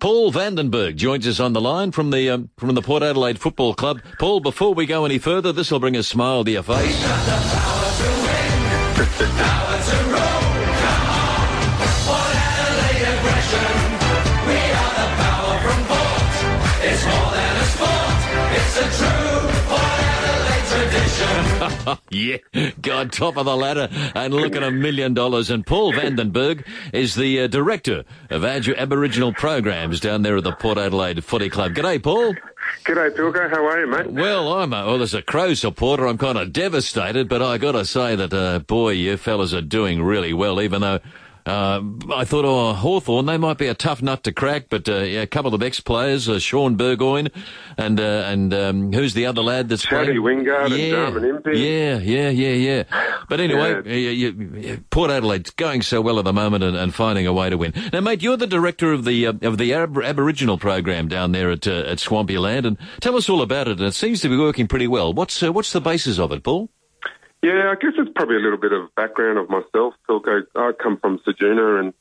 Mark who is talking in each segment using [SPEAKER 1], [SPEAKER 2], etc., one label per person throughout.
[SPEAKER 1] Paul Vandenbergh joins us on the line from the um, from the Port Adelaide Football Club. Paul, before we go any further, this will bring a smile to your face. yeah, God, top of the ladder and looking at a million dollars. And Paul Vandenbergh is the uh, director of Ad- Aboriginal programs down there at the Port Adelaide Footy Club. G'day, Paul.
[SPEAKER 2] G'day, Pilko. How are you, mate?
[SPEAKER 1] Well, I'm a, well, as a Crow supporter, I'm kind of devastated, but I got to say that, uh, boy, you fellas are doing really well, even though uh, I thought, oh, Hawthorn, they might be a tough nut to crack, but uh, yeah, a couple of ex-players, uh, Shaun Burgoyne, and uh, and um, who's the other lad that's
[SPEAKER 2] Chatty
[SPEAKER 1] playing?
[SPEAKER 2] Wingard
[SPEAKER 1] yeah,
[SPEAKER 2] and Jarman Impey.
[SPEAKER 1] Yeah, yeah, yeah, yeah. But anyway,
[SPEAKER 2] Yeah.
[SPEAKER 1] you, you, Port Adelaide's going so well at the moment and, and finding a way to win. Now, mate, you're the director of the uh, of the Ab- Aboriginal program down there at uh, at Swampy Land, and tell us all about it. And it seems to be working pretty well. What's uh, what's the basis of it, Paul?
[SPEAKER 2] Yeah, I guess it's probably a little bit of background of myself, Pilko. I come from Ceduna and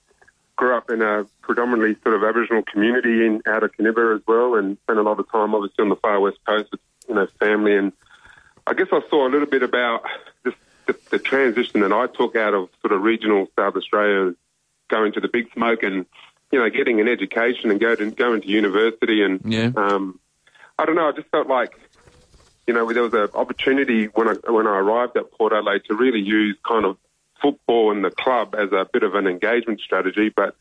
[SPEAKER 2] grew up in a predominantly sort of Aboriginal community in out of Canberra as well, and spent a lot of time obviously on the far west coast with you know family. And I guess I saw a little bit about just the, the transition that I took out of sort of regional South Australia, going to the big smoke, and you know getting an education and go to, going to university. And
[SPEAKER 1] Yeah.
[SPEAKER 2] um, I don't know, I just felt like you know, there was an opportunity when I when I arrived at Port Adelaide to really use kind of football and the club as a bit of an engagement strategy, but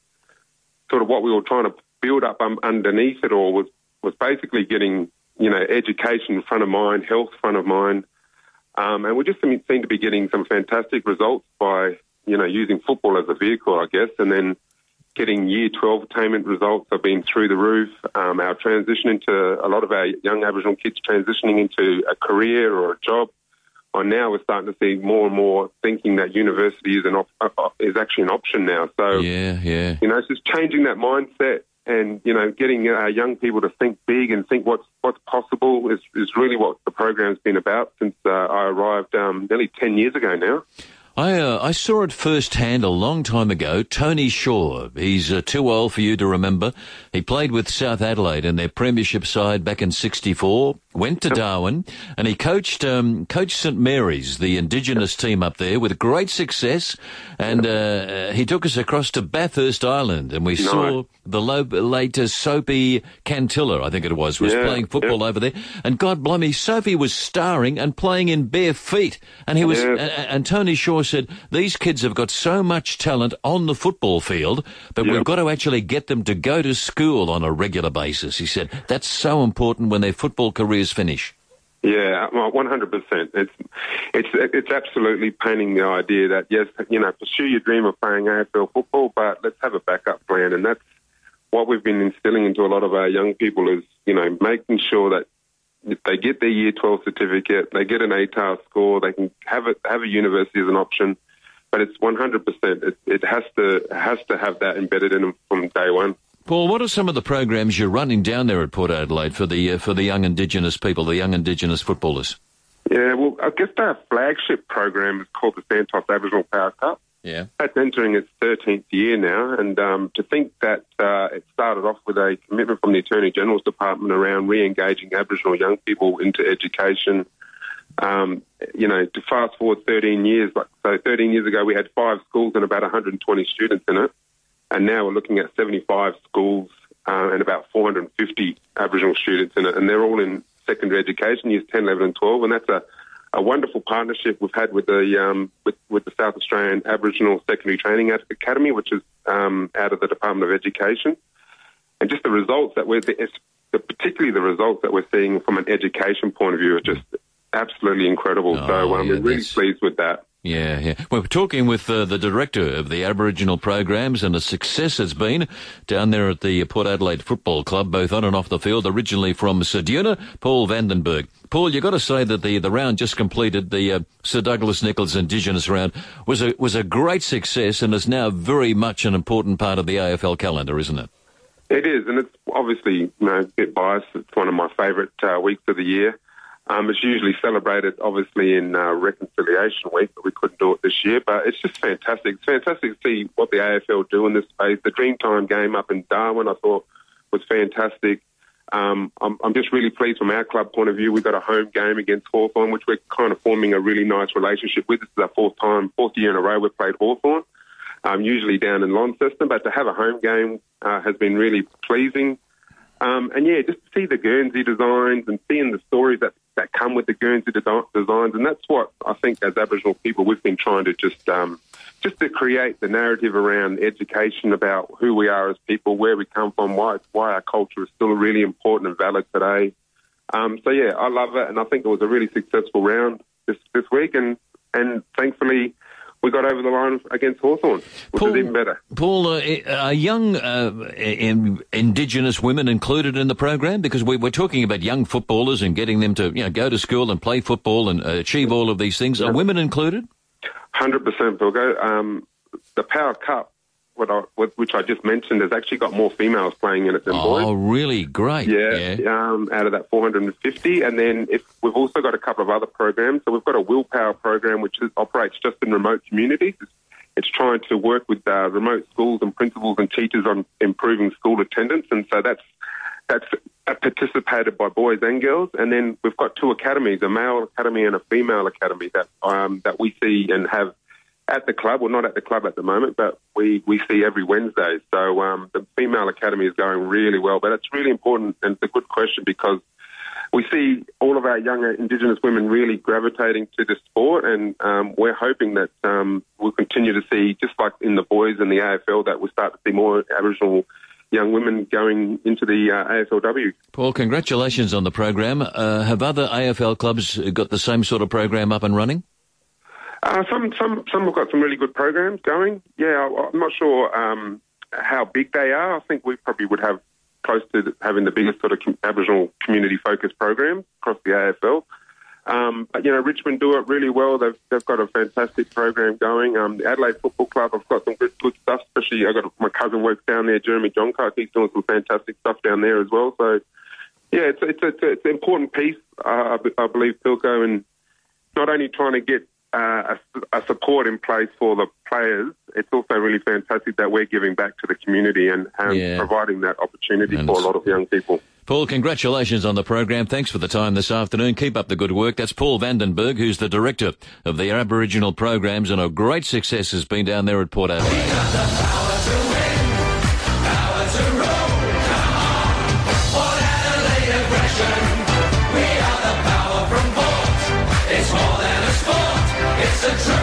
[SPEAKER 2] sort of what we were trying to build up um, underneath it all was was basically getting you know education front of mind, health front of mind, um, and we just seem to be getting some fantastic results by you know using football as a vehicle, I guess, and then getting year 12 attainment results have been through the roof. Um, our transition into a lot of our young Aboriginal kids transitioning into a career or a job. And now we're starting to see more and more thinking that university is an op- uh, is actually an option now. So
[SPEAKER 1] Yeah, yeah.
[SPEAKER 2] you know, it's just changing that mindset and you know, getting our young people to think big and think what's what's possible is is really what the program's been about since uh, I arrived um, nearly ten years ago now.
[SPEAKER 1] I uh, I saw it firsthand a long time ago. Tony Shaw. He's uh, too old for you to remember. He played with South Adelaide in their premiership side back in '64. Went to Darwin and he coached um, coached St Mary's, the Indigenous team up there, with great success. And uh, he took us across to Bathurst Island, and we saw the lo- later Soapy Kantilla, I think it was, was
[SPEAKER 2] Yeah,
[SPEAKER 1] playing football over there. And God blimey, Soapy was starring and playing in bare feet. And he was,
[SPEAKER 2] Yeah.
[SPEAKER 1] and, and Tony Shaw said, these kids have got so much talent on the football field, but we've got to actually get them to go to school on a regular basis. He said, that's so important when their football careers finish.
[SPEAKER 2] Yeah, uh, well, one hundred percent. It's it's it's absolutely painting the idea that yes, you know, pursue your dream of playing AFL football, but let's have a backup plan, and that's what we've been instilling into a lot of our young people is you know making sure that they get their Year Twelve certificate, they get an ATAR score, they can have it have a university as an option, but it's one hundred percent. It it has to has to have that embedded in them from day one.
[SPEAKER 1] Paul, what are some of the programs you're running down there at Port Adelaide for the uh, for the young Indigenous people, the young Indigenous footballers?
[SPEAKER 2] Yeah, well, I guess our flagship program is called the Santos Aboriginal Power Cup.
[SPEAKER 1] Yeah.
[SPEAKER 2] That's entering its 13th year now, and um, to think that uh, it started off with a commitment from the Attorney General's Department around re-engaging Aboriginal young people into education. Um, you know, to fast forward 13 years, like so, 13 years ago we had five schools and about 120 students in it, and now we're looking at 75 schools uh, and about 450 Aboriginal students in it, and they're all in secondary education, years 10, 11, and 12, and that's a a wonderful partnership we've had with the um, with, with the South Australian Aboriginal Secondary Training Academy, which is um, out of the Department of Education, and just the results that we're particularly the results that we're seeing from an education point of view are just absolutely incredible.
[SPEAKER 1] Oh,
[SPEAKER 2] so um,
[SPEAKER 1] yeah,
[SPEAKER 2] we're really pleased with that.
[SPEAKER 1] Yeah, yeah. Well, we're talking with uh, the director of the Aboriginal programs and the success it's been down there at the Port Adelaide Football Club, both on and off the field, originally from Ceduna, Paul Vandenbergh. Paul, you've got to say that the, the round just completed, the uh, Sir Douglas Nicholls Indigenous round, was a, was a great success and is now very much an important part of the AFL calendar, isn't it?
[SPEAKER 2] It is, and it's obviously you know a bit biased. It's one of my favourite uh, weeks of the year. Um, it's usually celebrated, obviously, in uh, Reconciliation Week, but we couldn't do it this year. But it's just fantastic. It's fantastic to see what the AFL do in this space. The Dreamtime game up in Darwin, I thought, was fantastic. Um, I'm, I'm, just really pleased from our club point of view. We've got a home game against Hawthorn, which we're kind of forming a really nice relationship with. This is our fourth time, fourth year in a row we've played Hawthorn, um, usually down in Launceston, but to have a home game uh, has been really pleasing. Um, and yeah, just to see the Guernsey designs and seeing the stories that, that come with the Guernsey designs, and that's what I think as Aboriginal people we've been trying to just um, just to create the narrative around education about who we are as people, where we come from, why why our culture is still really important and valid today. Um, so yeah, I love it, and I think it was a really successful round this this week, and and thankfully we got over the line against Hawthorn, which Paul, is even better.
[SPEAKER 1] Paul, uh, are young uh, in, Indigenous women included in the program? Because we, are talking about young footballers and getting them to you know go to school and play football and uh, achieve all of these things. Are women included?
[SPEAKER 2] Hundred percent, Pilko. Um, the Power Cup, I, which I just mentioned, has actually got more females playing in it than
[SPEAKER 1] oh,
[SPEAKER 2] boys.
[SPEAKER 1] Oh, really? Great.
[SPEAKER 2] Yeah. yeah. Um, out of that 450, and then if, we've also got a couple of other programs. So we've got a Willpower program, which is, operates just in remote communities. It's, it's trying to work with uh, remote schools and principals and teachers on improving school attendance, and so that's that's participated by boys and girls. And then we've got two academies, a male academy and a female academy that um, that we see and have at the club. Well, not at the club at the moment, but we, we see every Wednesday. So um, the female academy is going really well. But it's really important and it's a good question because we see all of our younger Indigenous women really gravitating to the sport, and um, we're hoping that um, we'll continue to see, just like in the boys and the AFL, that we'll start to see more Aboriginal young women going into the uh, AFLW.
[SPEAKER 1] Paul, congratulations on the program. Uh, have other AFL clubs got the same sort of program up and running?
[SPEAKER 2] Uh, some, some, some have got some really good programs going. Yeah, I'm not sure um, how big they are. I think we probably would have close to having the biggest sort of Aboriginal community focused program across the AFL. Um, but you know, Richmond do it really well. They've they've got a fantastic program going. Um, the Adelaide Football Club I've got some good good stuff. Especially, I got my cousin works down there, Jeremy Johncock. He's doing some fantastic stuff down there as well. So, yeah, it's it's it's, it's an important piece, uh, I believe, Pilko, and not only trying to get uh, a, a, support in place for the players, it's also really fantastic that we're giving back to the community and, and yeah. providing that opportunity and for a lot of young people.
[SPEAKER 1] Paul, congratulations on the program. Thanks for the time this afternoon. Keep up the good work. That's Paul Vandenbergh, who's the director of the Aboriginal programs and a great success has been down there at Port Adelaide. It's a.